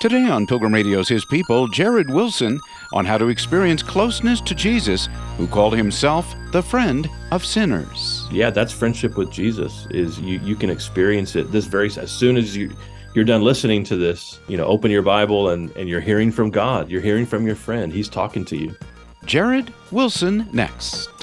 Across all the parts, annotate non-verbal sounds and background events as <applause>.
Today on Pilgrim Radio's His People, Jared Wilson on how to experience closeness to Jesus, who called himself the friend of sinners. Yeah, that's friendship with Jesus. Is you you can experience it this very as soon as you you're done listening to this, you know, open your Bible and and you're hearing from God. You're hearing from your friend. He's talking to you. Jared Wilson next.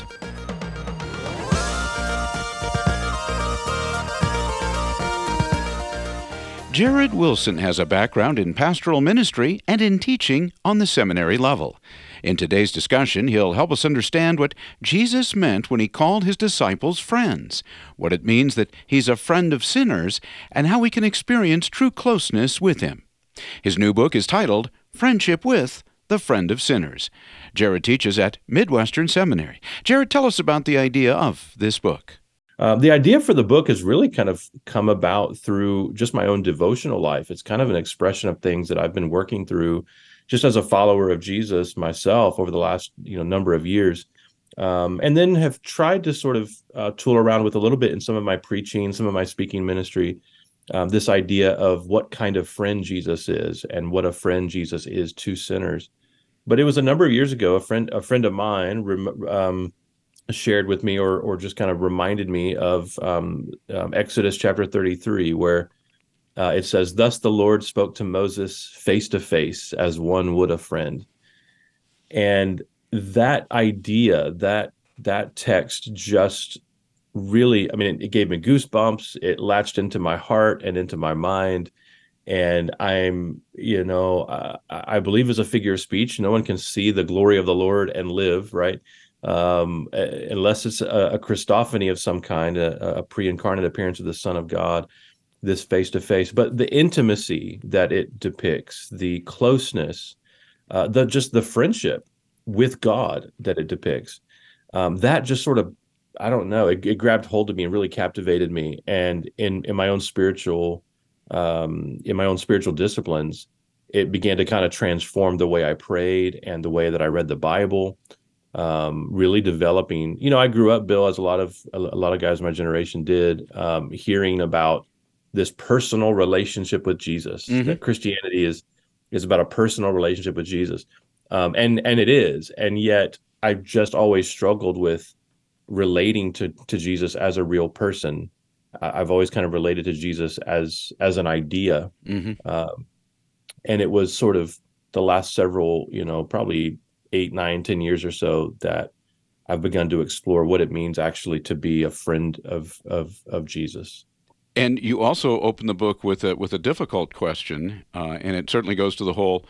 Jared Wilson has a background in pastoral ministry and in teaching on the seminary level. In today's discussion, he'll help us understand what Jesus meant when he called his disciples friends, what it means that he's a friend of sinners, and how we can experience true closeness with him. His new book is titled Friendship with the Friend of Sinners. Jared teaches at Midwestern Seminary. Jared, tell us about the idea of this book. Uh, the idea for the book has really kind of come about through just my own devotional life. It's kind of an expression of things that I've been working through just as a follower of Jesus myself over the last you know number of years. Um, and then have tried to sort of uh, tool around with a little bit in some of my preaching, some of my speaking ministry, um, this idea of what kind of friend Jesus is and what a friend Jesus is to sinners. But it was a number of years ago. A friend, a friend of mine, um, shared with me or or just kind of reminded me of um, um, Exodus chapter 33 where uh, it says thus the Lord spoke to Moses face to face as one would a friend. And that idea that that text just really I mean it, it gave me goosebumps it latched into my heart and into my mind and i'm you know uh, i believe as a figure of speech no one can see the glory of the lord and live right um, unless it's a, a, Christophany of some kind, a, a pre-incarnate appearance of the Son of God, this face to face. But the intimacy that it depicts, the closeness, uh, the just the friendship with God that it depicts, um, that just sort of, I don't know, it, it, grabbed hold of me and really captivated me. And in in my own spiritual, um, in my own spiritual disciplines, it began to kind of transform the way I prayed and the way that I read the Bible um, really developing. You know, I grew up, Bill, as a lot of a, lot of guys in my generation did, um, hearing about this personal relationship with Jesus. Mm-hmm. That Christianity is is about a personal relationship with Jesus, um, and and it is. And yet, I've just always struggled with relating to to Jesus as a real person. I've always kind of related to Jesus as as an idea, mm-hmm. um, and it was sort of the last several, you know, probably eight, nine, ten years or so that I've begun to explore what it means actually to be a friend of of of Jesus. And you also open the book with a with a difficult question, uh, and it certainly goes to the whole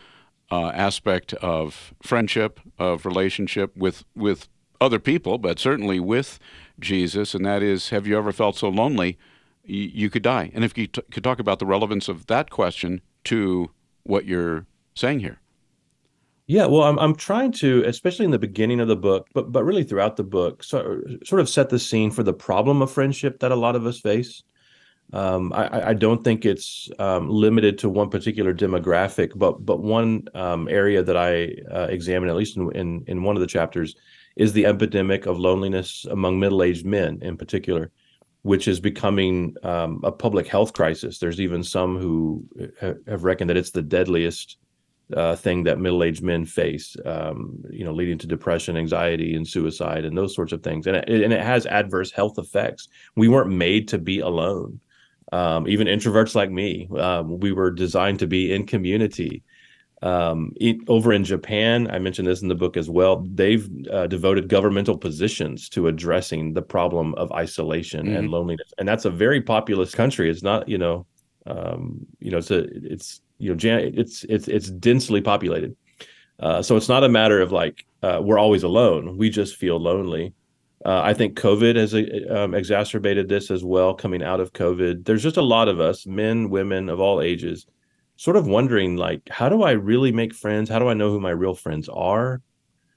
uh, aspect of friendship, of relationship with with other people, but certainly with Jesus, and that is, have you ever felt so lonely you, you could die? And if you t- could talk about the relevance of that question to what you're saying here. Yeah, well, I'm I'm trying to, especially in the beginning of the book, but but really throughout the book, so, sort of set the scene for the problem of friendship that a lot of us face. Um, I, I don't think it's um, limited to one particular demographic, but but one um, area that I uh, examine, at least in, in in one of the chapters, is the epidemic of loneliness among middle-aged men, in particular, which is becoming um, a public health crisis. There's even some who have reckoned that it's the deadliest uh, thing that middle-aged men face, um, you know, leading to depression, anxiety, and suicide, and those sorts of things. And it, and it has adverse health effects. We weren't made to be alone. Um, even introverts like me, um, we were designed to be in community. Um, it, over in Japan, I mentioned this in the book as well. They've uh, devoted governmental positions to addressing the problem of isolation mm-hmm. and loneliness, and that's a very populous country. It's not, you know, um, you know, it's a, it's you know, it's it's it's densely populated. Uh, so it's not a matter of like uh, we're always alone. We just feel lonely. Uh, I think COVID has uh, um, exacerbated this as well. Coming out of COVID, there's just a lot of us, men, women of all ages, sort of wondering like, how do I really make friends? How do I know who my real friends are?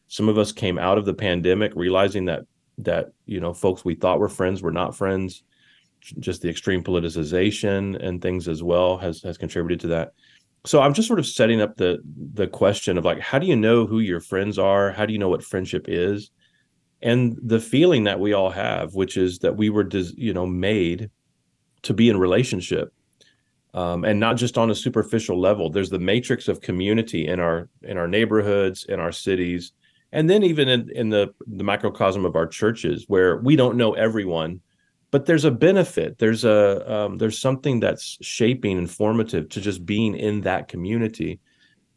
Some of us came out of the pandemic realizing that that you know folks we thought were friends were not friends. Just the extreme politicization and things as well has has contributed to that so i'm just sort of setting up the the question of like how do you know who your friends are how do you know what friendship is and the feeling that we all have which is that we were you know made to be in relationship um, and not just on a superficial level. There's the matrix of community in our in our neighborhoods, in our cities, and then even in, in the the microcosm of our churches, where we don't know everyone, but there's a benefit. There's a um, there's something that's shaping and formative to just being in that community.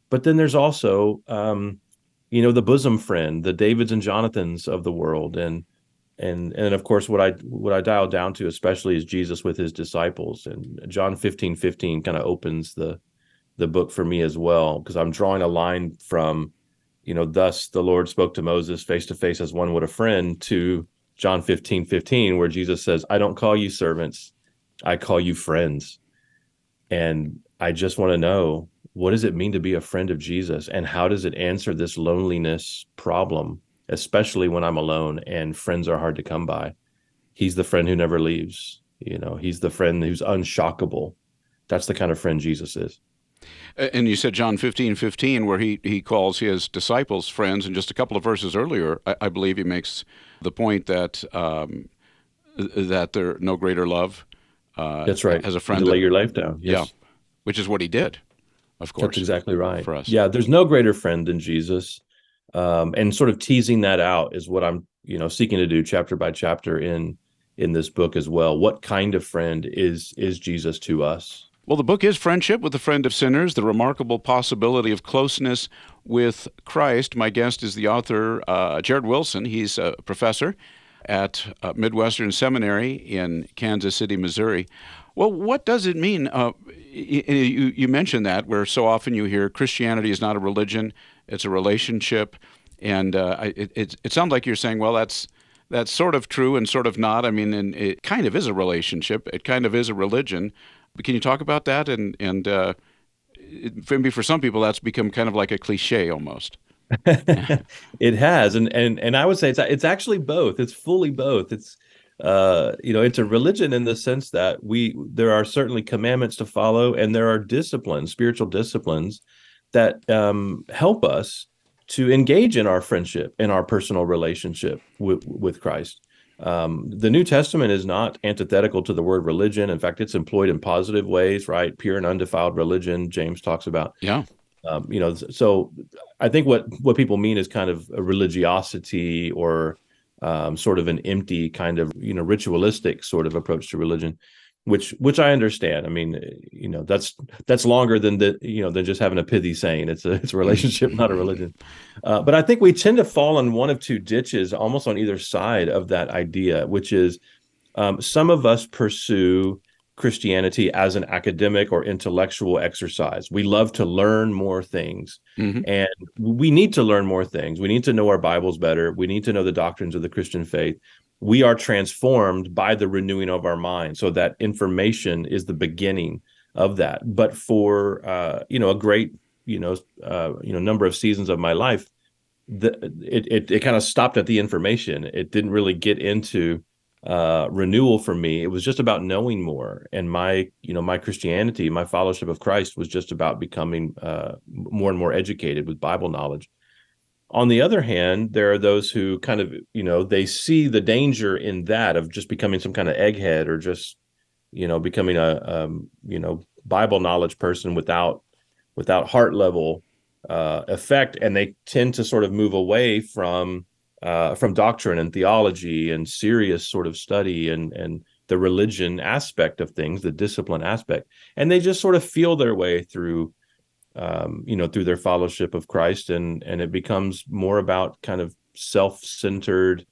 But then there's also um, you know the bosom friend, the Davids and Jonathans of the world, and and and of course what i what i dial down to especially is jesus with his disciples and john 15 15 kind of opens the the book for me as well because i'm drawing a line from you know thus the lord spoke to moses face to face as one would a friend to john 15 15 where jesus says i don't call you servants i call you friends and i just want to know what does it mean to be a friend of jesus and how does it answer this loneliness problem especially when I'm alone and friends are hard to come by. He's the friend who never leaves. You know, he's the friend who's unshockable. That's the kind of friend Jesus is. And you said John 15, 15, where he, he calls his disciples friends. And just a couple of verses earlier, I, I believe he makes the point that um, that there no greater love. Uh, That's right. As a friend, to lay your life down. Yes. Yeah, which is what he did. Of course. That's exactly right. For us. Yeah, there's no greater friend than Jesus um, and sort of teasing that out is what i'm you know seeking to do chapter by chapter in in this book as well what kind of friend is is jesus to us well, the book is Friendship with a Friend of Sinners, the remarkable possibility of closeness with Christ. My guest is the author, uh, Jared Wilson. He's a professor at uh, Midwestern Seminary in Kansas City, Missouri. Well, what does it mean? Uh, you, you mentioned that, where so often you hear Christianity is not a religion, it's a relationship, and uh, it, it, it sounds like you're saying, well, that's that's sort of true and sort of not. I mean, it kind of is a relationship. It kind of is a religion. Can you talk about that? And and uh, maybe for some people, that's become kind of like a cliche almost. <laughs> it has, and and and I would say it's it's actually both. It's fully both. It's uh, you know, it's a religion in the sense that we there are certainly commandments to follow, and there are disciplines, spiritual disciplines that um, help us to engage in our friendship in our personal relationship with, with Christ. Um, the New Testament is not antithetical to the word religion. In fact, it's employed in positive ways, right? Pure and undefiled religion, James talks about. Yeah. Um, you know, so I think what what people mean is kind of a religiosity or um, sort of an empty kind of you know ritualistic sort of approach to religion which which I understand. I mean, you know, that's that's longer than the you know than just having a pithy saying. It's a it's a relationship, not a religion. Uh, but I think we tend to fall in one of two ditches, almost on either side of that idea, which is um, some of us pursue Christianity as an academic or intellectual exercise. We love to learn more things, mm-hmm. and we need to learn more things. We need to know our Bibles better. We need to know the doctrines of the Christian faith we are transformed by the renewing of our mind. So that information is the beginning of that. But for uh, you know a great you know uh, you know number of seasons of my life the, it it, it kind of stopped at the information. It didn't really get into uh, renewal for me. It was just about knowing more. And my you know my christianity my fellowship of christ was just about becoming uh, more and more educated with bible knowledge on the other hand, there are those who kind of, you know, they see the danger in that of just becoming some kind of egghead or just, you know, becoming a, um, you know, Bible knowledge person without without heart level uh, effect, and they tend to sort of move away from uh, from doctrine and theology and serious sort of study and and the religion aspect of things, the discipline aspect, and they just sort of feel their way through um, you know, through their fellowship of Christ, and and it becomes more about kind of self-centered,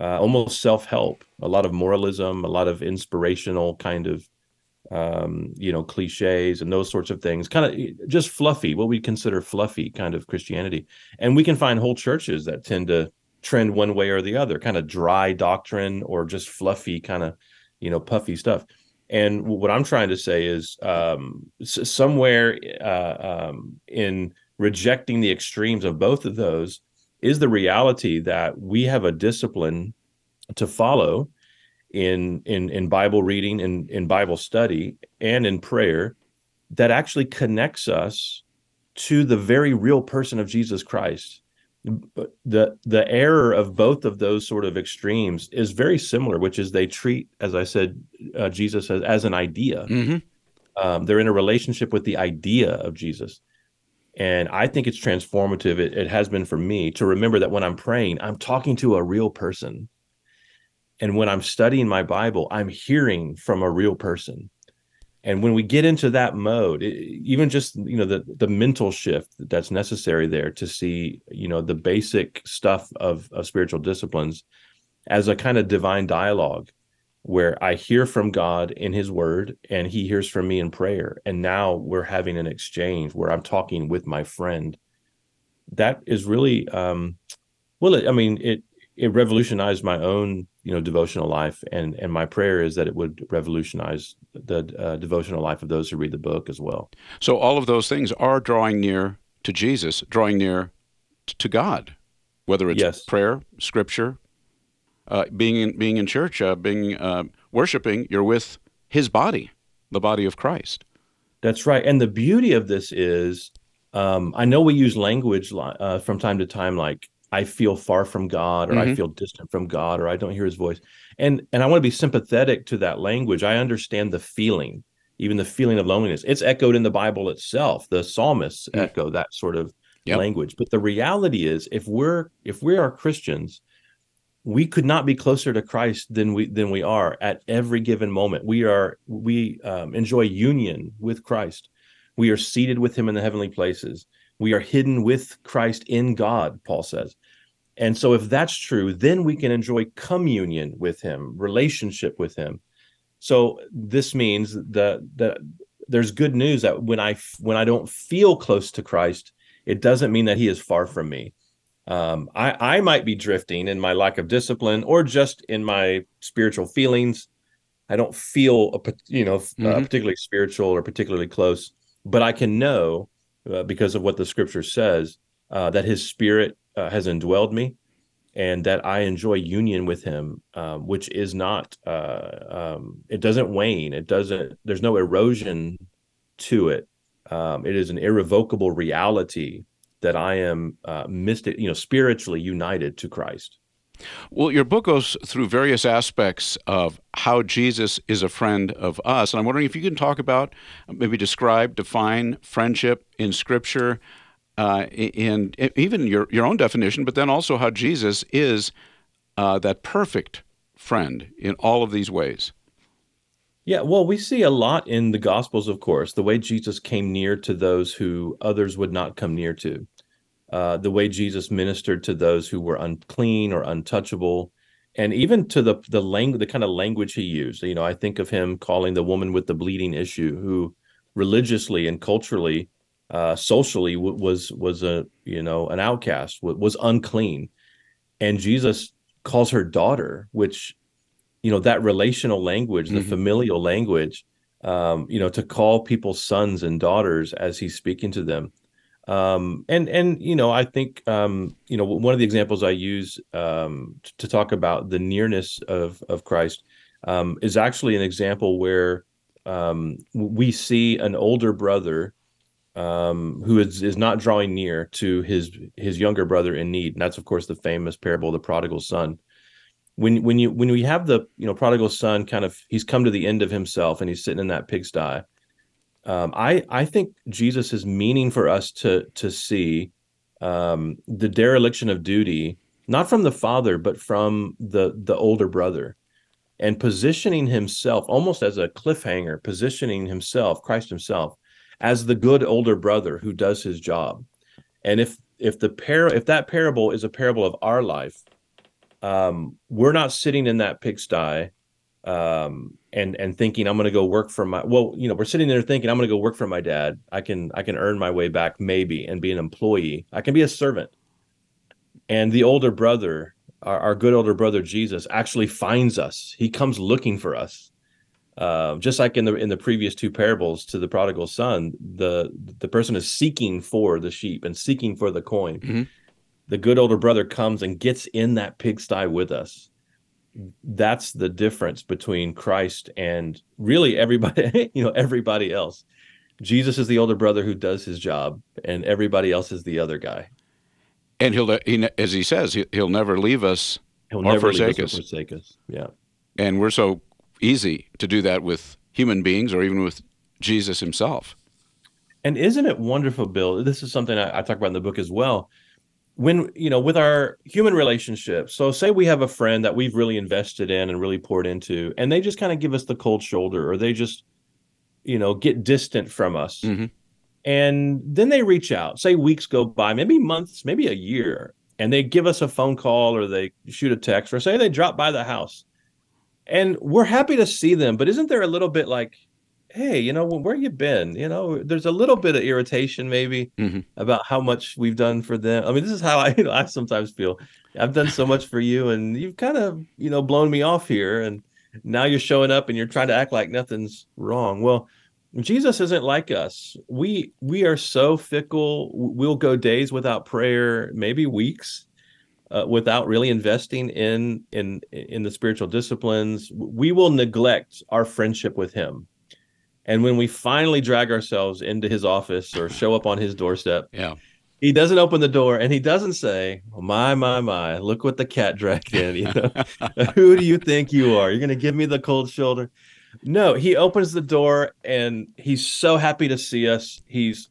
uh, almost self-help, a lot of moralism, a lot of inspirational kind of, um, you know, cliches and those sorts of things, kind of just fluffy, what we consider fluffy kind of Christianity, and we can find whole churches that tend to trend one way or the other, kind of dry doctrine or just fluffy kind of, you know, puffy stuff and what I'm trying to say is um, somewhere uh, um, in rejecting the extremes of both of those is the reality that we have a discipline to follow in in in Bible reading in in Bible study and in prayer that actually connects us to the very real person of Jesus Christ the the error of both of those sort of extremes is very similar, which is they treat, as I said, uh, Jesus as, as an idea. Mm-hmm. Um, they're in a relationship with the idea of Jesus. And I think it's transformative. It, it has been for me to remember that when I'm praying, I'm talking to a real person. And when I'm studying my Bible, I'm hearing from a real person. And when we get into that mode, it, even just you know the the mental shift that's necessary there to see you know the basic stuff of of spiritual disciplines as a kind of divine dialogue where I hear from God in his word and he hears from me in prayer. And now we're having an exchange where I'm talking with my friend. That is really um well it, I mean it it revolutionized my own you know devotional life and and my prayer is that it would revolutionize the uh, devotional life of those who read the book as well. So all of those things are drawing near to Jesus, drawing near to God, whether it's Yes. prayer, scripture, uh, being in, being in church, uh, being uh, worshiping. You're with His body, the body of Christ. That's right. And the beauty of this is, um, I know we use language uh, from time to time, like I feel far from God, or I Mhm. feel distant from God, or I don't hear His voice. And and I want to be sympathetic to that language. I understand the feeling, even the feeling of loneliness. It's echoed in the Bible itself. The psalmists Mm. echo that sort of Yep. language. But the reality is, if we're if we are Christians, we could not be closer to Christ than we than we are at every given moment. We are we um, enjoy union with Christ. We are seated with Him in the heavenly places. We are hidden with Christ in God. Paul says, and so if that's true, then we can enjoy communion with Him, relationship with Him. So this means that that there's good news that when I when I don't feel close to Christ, it doesn't mean that He is far from me um, I, I might be drifting in my lack of discipline or just in my spiritual feelings. I don't feel, a, you know, uh, Mhm. particularly spiritual or particularly close, but I can know uh, because of what the scripture says uh, that His Spirit uh, has indwelled me, and that I enjoy union with Him, um, which is not, uh, um, it doesn't wane. It doesn't. There's no erosion to it. Um, it is an irrevocable reality that I am uh, mystic, you know, spiritually united to Christ. Well, your book goes through various aspects of how Jesus is a friend of us. And I'm wondering if you can talk about, maybe describe, define friendship in Scripture, uh, and even your, your own definition, but then also how Jesus is uh, that perfect friend in all of these ways. Yeah, well, we see a lot in the Gospels, of course, the way Jesus came near to those who others would not come near to, uh, the way Jesus ministered to those who were unclean or untouchable, and even to the the language, the kind of language he used. You know, I think of him calling the woman with the bleeding issue, who religiously and culturally, uh, socially w- was was a you know an outcast, w- was unclean, and Jesus calls her daughter, which you know that relational language the Mhm. familial language um you know to call people sons and daughters as he's speaking to them um and and you know i think um you know one of the examples i use um to talk about the nearness of of christ um is actually an example where um we see an older brother um who is is not drawing near to his his younger brother in need. And that's of course the famous parable of the prodigal son. When when you when we have the you know prodigal son kind of he's come to the end of himself and he's sitting in that pigsty um, i i think jesus is meaning for us to to see um, the dereliction of duty not from the father but from the the older brother and positioning himself almost as a cliffhanger positioning himself christ himself as the good older brother who does his job. And if if the par if that parable is a parable of our life um, we're not sitting in that pigsty um, and and thinking I'm going to go work for my well, you know, we're sitting there thinking I'm going to go work for my dad. I can I can earn my way back maybe and be an employee. I can be a servant. And the older brother, our, our good older brother Jesus, actually finds us. He comes looking for us. Uh, just like in the in the previous two parables to the prodigal son, the the person is seeking for the sheep and seeking for the coin. Mhm. The good older brother comes and gets in that pigsty with us. That's the difference between Christ and really everybody, <laughs> you know, everybody else. Jesus is the older brother who does his job, and everybody else is the other guy. And he'll, he, as he says, he, he'll never leave us, He'll Or never forsake us us. or forsake us. Yeah. and we're so easy to do that with human beings or even with Jesus himself. And isn't it wonderful, Bill? This is something I, I talk about in the book as well. When, you know, with our human relationships, so say we have a friend that we've really invested in and really poured into, and they just kind of give us the cold shoulder or they just, you know, get distant from us. Mm-hmm. And then they reach out, say weeks go by, maybe months, maybe a year, and they give us a phone call or they shoot a text or say they drop by the house. And we're happy to see them, but isn't there a little bit like, hey, you know, where you been? You know, there's a little bit of irritation maybe mm-hmm. about how much we've done for them. I mean, this is how <laughs> I, you know, I sometimes feel. I've done so much for you, and you've kind of, you know, blown me off here, and now you're showing up and you're trying to act like nothing's wrong. Well, Jesus isn't like us. We we are so fickle. We'll go days without prayer, maybe weeks, uh, without really investing in in in the spiritual disciplines. We will neglect our friendship with Him, and when we finally drag ourselves into His office or show up on His doorstep, yeah, He doesn't open the door and He doesn't say, oh, "My my my, look what the cat dragged in." You know, <laughs> who do you think you are? You're going to give me the cold shoulder? No, he opens the door and he's so happy to see us. He's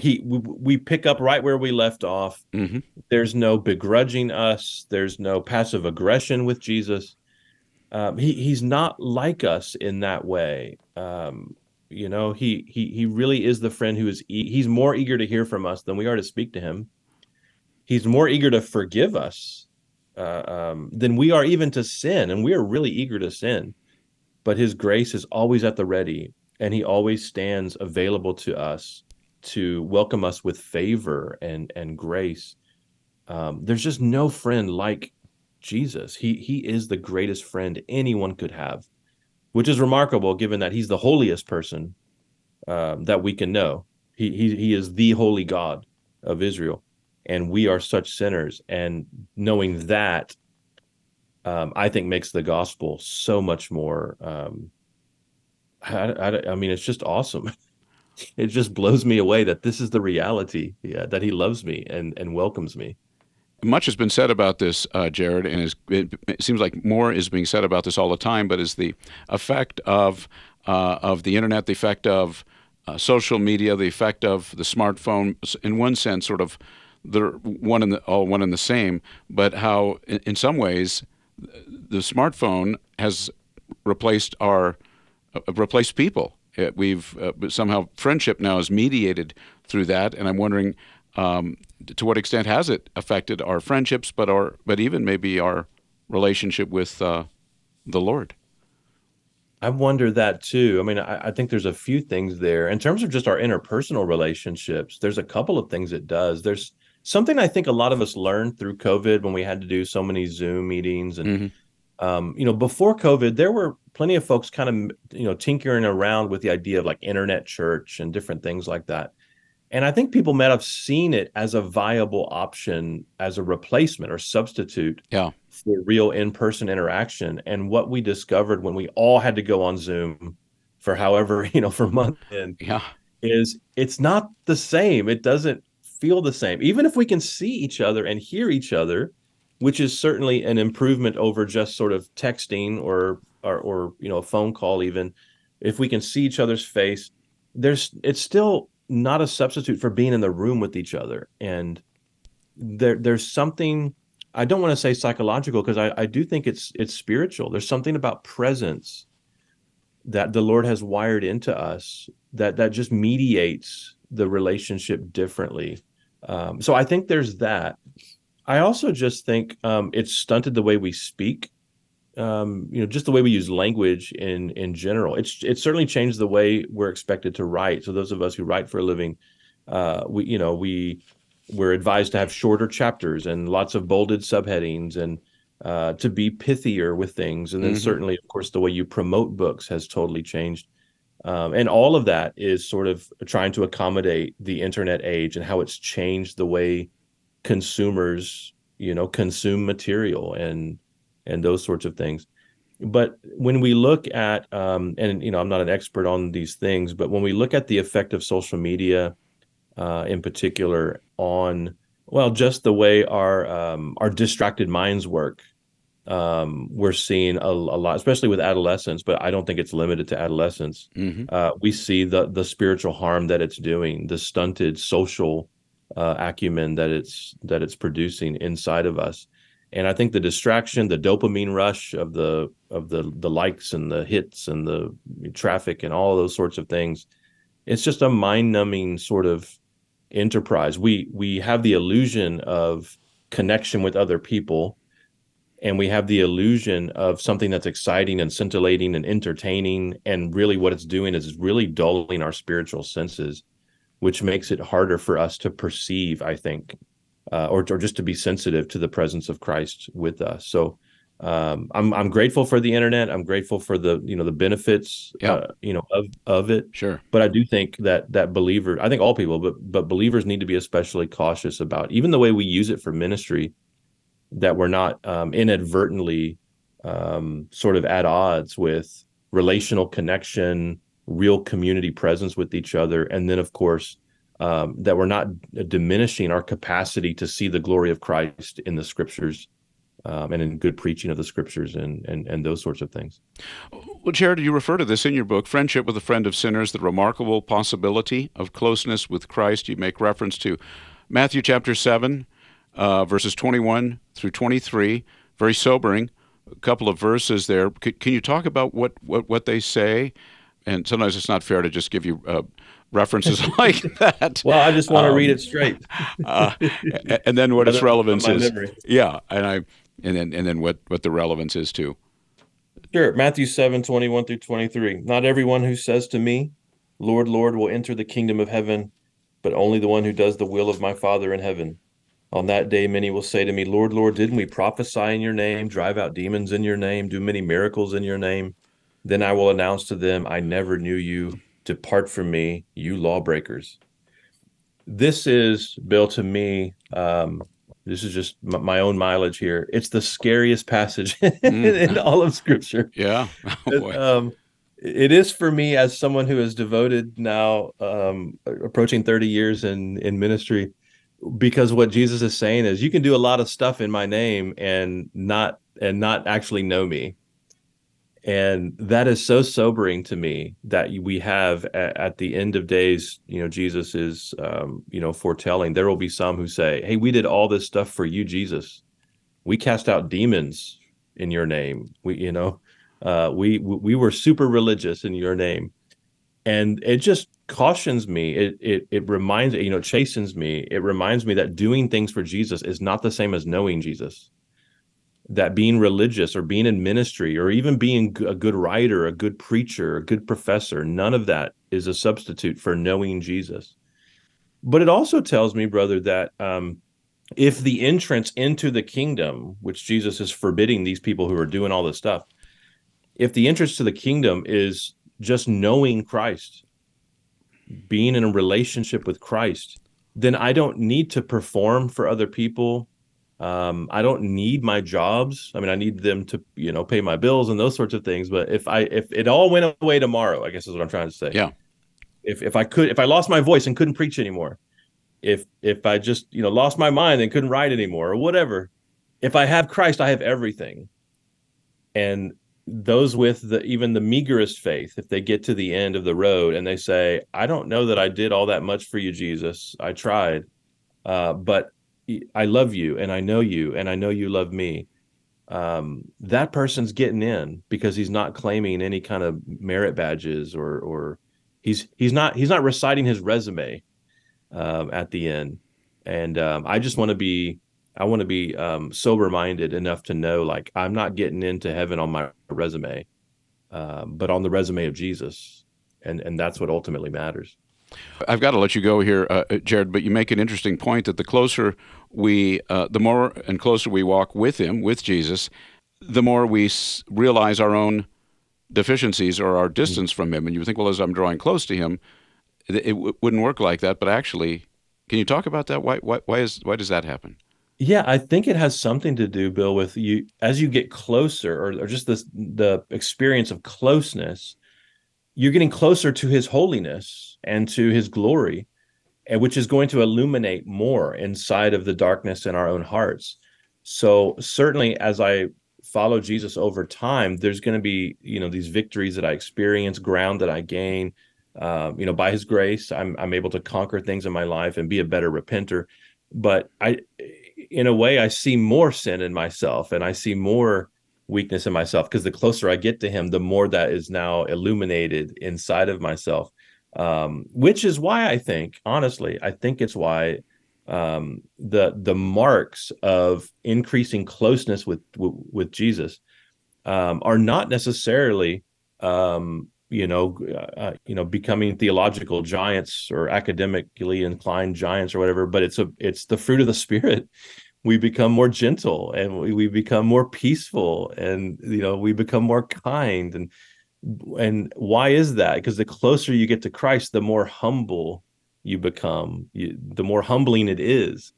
he we, we pick up right where we left off. Mm-hmm. There's no begrudging us. There's no passive aggression with Jesus. Um, he he's not like us in that way. Um, you know, he he he really is the friend who is e- he's more eager to hear from us than we are to speak to him. He's more eager to forgive us uh, um, than we are even to sin, and we are really eager to sin but his grace is always at the ready and he always stands available to us to welcome us with favor and and grace um, there's just no friend like jesus he he is the greatest friend anyone could have which is remarkable given that he's the holiest person um, that we can know he, he he is the holy god of israel and we are such sinners and knowing that um, I think makes the gospel so much more. Um, I, I, I, mean, it's just awesome. <laughs> it just blows me away that this is the reality. Yeah, that He loves me and and welcomes me. Much has been said about this, uh, Jared, and is, it, it, seems like more is being said about this all the time. But is the effect of uh, of the internet, the effect of uh, social media, the effect of the smartphone, in one sense, sort of they're one and the all one and the same, but how in, in some ways the smartphone has replaced our uh, replaced people. Uh, we've uh, somehow friendship now is mediated through that, and I'm wondering um, to what extent has it affected our friendships, but our but even maybe our relationship with uh, the Lord. I wonder that too. I mean, I, I, think there's a few things there in terms of just our interpersonal relationships. There's a couple of things it does. There's something I think a lot of us learned through COVID when we had to do so many Zoom meetings and. Mm-hmm. Um, you know, before COVID, there were plenty of folks kind of, you know, tinkering around with the idea of like internet church and different things like that. And I think people might have seen it as a viable option as a replacement or substitute yeah. for real in person interaction. And what we discovered when we all had to go on Zoom for however, <laughs> you know, for months in, yeah. is it's not the same. It doesn't feel the same. Even if we can see each other and hear each other, which is certainly an improvement over just sort of texting or or, or you know a phone call even if we can see each other's face there's it's still not a substitute for being in the room with each other and there there's something I don't want to say psychological because I, I do think it's it's spiritual. There's something about presence that the Lord has wired into us that that just mediates the relationship differently um, so I think there's that. I also just think um, it's stunted the way we speak. Um, you know, just the way we use language in in general. It's it's certainly changed the way we're expected to write. So those of us who write for a living, uh, we you know we we're advised to have shorter chapters and lots of bolded subheadings and uh, to be pithier with things. And then mm-hmm. certainly, of course, the way you promote books has totally changed. Um, and all of that is sort of trying to accommodate the internet age and how it's changed the way consumers, you know, consume material and and those sorts of things. But when we look at, um, and you know, I'm not an expert on these things, but when we look at the effect of social media, uh, in particular, on well, just the way our um, our distracted minds work, um, we're seeing a, a, lot, especially with adolescents, but I don't think it's limited to adolescents. Mm-hmm. Uh, we see the the spiritual harm that it's doing, the stunted social uh, acumen that it's that it's producing inside of us, and I think the distraction, the dopamine rush of the of the the likes and the hits and the traffic and all those sorts of things, it's just a mind numbing sort of enterprise. We we have the illusion of connection with other people and we have the illusion of something that's exciting and scintillating and entertaining and really what it's doing is really dulling our spiritual senses which makes it harder for us to perceive i think uh, or, or just to be sensitive to the presence of christ with us so um, I'm I'm grateful for the internet. I'm grateful for the you know the benefits yeah. uh, you know of of it. Sure. But I do think that that believer, I think all people, but but believers need to be especially cautious about even the way we use it for ministry that we're not um, inadvertently um, sort of at odds with relational connection, real community presence with each other, and then of course um, that we're not diminishing our capacity to see the glory of Christ in the scriptures. Um, and in good preaching of the scriptures and, and and those sorts of things. Well, Jared, you refer to this in your book, Friendship with a Friend of Sinners, the remarkable possibility of closeness with Christ. You make reference to Matthew chapter 7, uh, verses 21 through 23. Very sobering. A couple of verses there. C- can you talk about what, what, what they say? And sometimes it's not fair to just give you uh, references <laughs> like that. Well, I just want to um, read it straight. <laughs> uh, and then what its relevance is. Memory. Yeah, and I and then and then what what the relevance is too. Sure. Matthew 7, 21 through 23. Not everyone who says to me, Lord, Lord, will enter the kingdom of heaven, but only the one who does the will of my Father in heaven. On that day, many will say to me, Lord, Lord, didn't we prophesy in your name, drive out demons in your name, do many miracles in your name? Then I will announce to them, I never knew you. Depart from me, you lawbreakers. This is, Bill, to me, um, this is just my own mileage here. It's the scariest passage <laughs> mm. in all of Scripture. Yeah. <laughs> Oh, um, it is for me as someone who has devoted now um, approaching 30 years in in ministry because what Jesus is saying is you can do a lot of stuff in my name and not and not actually know me. And that is so sobering to me that we have at, at the end of days, you know, Jesus is, um, you know, foretelling there will be some who say, Hey, we did all this stuff for you, Jesus. We cast out demons in your name. We, you know, uh, we, we were super religious in your name. And it just cautions me it it it reminds you know chastens me it reminds me that doing things for jesus is not the same as knowing jesus that being religious or being in ministry or even being a good writer a good preacher a good professor none of that is a substitute for knowing jesus but it also tells me brother that um, if the entrance into the kingdom which jesus is forbidding these people who are doing all this stuff if the entrance to the kingdom is just knowing christ being in a relationship with Christ, then I don't need to perform for other people. Um, I don't need my jobs. I mean, I need them to, you know, pay my bills and those sorts of things. But if I if it all went away tomorrow, I guess is what I'm trying to say. Yeah. If if I could if I lost my voice and couldn't preach anymore, if if I just, you know, lost my mind and couldn't write anymore or whatever, if I have Christ, I have everything. And those with the even the meagerest faith if they get to the end of the road and they say i don't know that i did all that much for you jesus i tried uh, but i love you and i know you and i know you love me. Um, that person's getting in because he's not claiming any kind of merit badges or or he's he's not he's not reciting his resume um, at the end. And um, i just want to be I want to be um, sober minded enough to know like I'm not getting into heaven on my resume, um, but on the resume of Jesus, and and that's what ultimately matters. I've got to let you go here, uh, uh, Jared, but you make an interesting point that the closer we, uh, the more and closer we walk with Him, with Jesus, the more we s- realize our own deficiencies or our distance from Him. And you think, well, as I'm drawing close to Him, it, it w- wouldn't work like that. But actually, can you talk about that? Why, why, why, is, why does that happen? Yeah, I think it has something to do, Bill, with you as you get closer, or, or just this the experience of closeness. You're getting closer to His holiness and to His glory, and which is going to illuminate more inside of the darkness in our own hearts. So certainly, as I follow Jesus over time, there's going to be, you know, these victories that I experience, ground that I gain. Uh, you know, by His grace, I'm I'm able to conquer things in my life and be a better repenter. But I, in a way, I see more sin in myself, and I see more weakness in myself because the closer I get to Him, the more that is now illuminated inside of myself. Um, which is why I think, honestly, I think it's why um, the the marks of increasing closeness with with, with Jesus um, are not necessarily um, you know uh, uh, you know becoming theological giants or academically inclined giants or whatever but it's a it's the fruit of the <laughs> spirit we become more gentle and we, we become more peaceful and you know we become more kind and and why is that because the closer you get to christ the more humble you become, you, the more humbling it is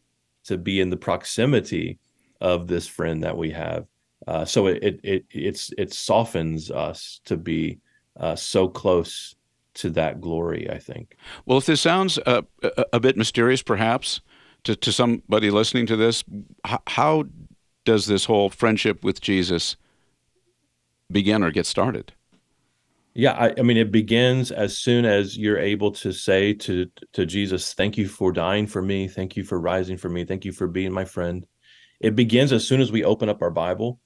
to be in the proximity of this friend that we have. Uh, so it, it it it's it softens us to be uh, so close to that glory. I think. Well, if this sounds uh, a, a, bit mysterious, perhaps to to somebody listening to this, how, how does this whole friendship with Jesus begin or get started? Yeah, I, I, mean, it begins as soon as you're able to say to to Jesus, "Thank you for dying for me. Thank you for rising for me. Thank you for being my friend." It begins as soon as we open up our Bible.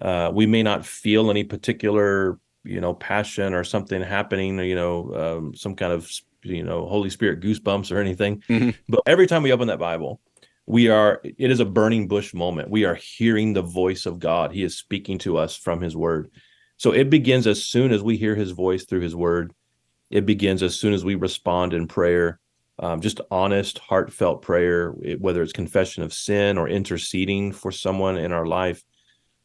Uh, we may not feel any particular, you know, passion or something happening, you know, um, some kind of, you know, Holy Spirit goosebumps or anything. Mm-hmm. But every time we open that Bible, we are. It is a burning bush moment. We are hearing the voice of God. He is speaking to us from His Word so it begins as soon as we hear his voice through his word. It begins as soon as we respond in prayer, um, just honest, heartfelt prayer, whether it's confession of sin or interceding for someone in our life,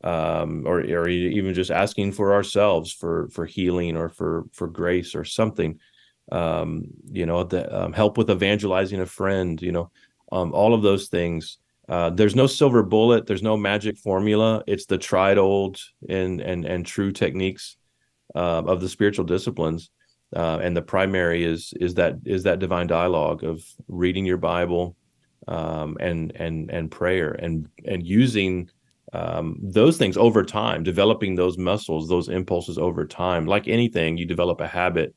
um, or, or even just asking for ourselves for for healing or for for grace or something. Um, you know, the, um, help with evangelizing a friend. You know, um, all of those things uh, there's no silver bullet. There's no magic formula. It's the tried old and and and true techniques uh, of the spiritual disciplines. Uh, and the primary is is that is that divine dialogue of reading your Bible um, and and and prayer and and using um, those things over time, developing those muscles, those impulses over time. Like anything, you develop a habit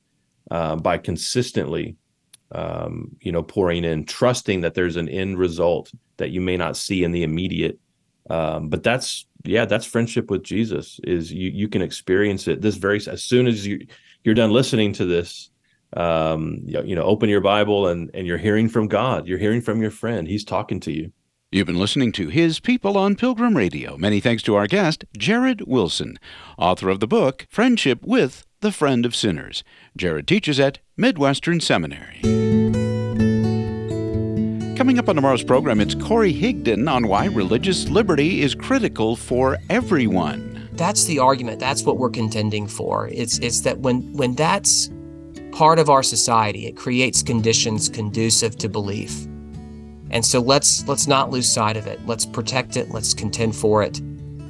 uh, by consistently um, you know, pouring in, trusting that there's an end result that you may not see in the immediate. Um, but that's yeah, that's friendship with Jesus. Is you you can experience it this very as soon as you you're done listening to this. Um, you know, open your Bible and and you're hearing from God. You're hearing from your friend. He's talking to you. You've been listening to His People on Pilgrim Radio. Many thanks to our guest, Jared Wilson, author of the book Friendship with the Friend of Sinners. Jared teaches at Midwestern Seminary. Coming up on tomorrow's program, it's Corey Higdon on why religious liberty is critical for everyone. That's the argument. That's what we're contending for. It's it's that when when that's part of our society, it creates conditions conducive to belief. And so let's let's not lose sight of it. Let's protect it. Let's contend for it.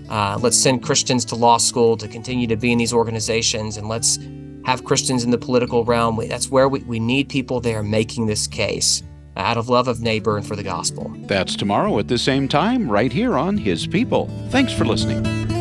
Uh, let's send Christians to law school to continue to be in these organizations, and let's have Christians in the political realm. That's where we, we need people there making this case out of love of neighbor and for the gospel. That's tomorrow at the same time, right here on His People. Thanks for listening.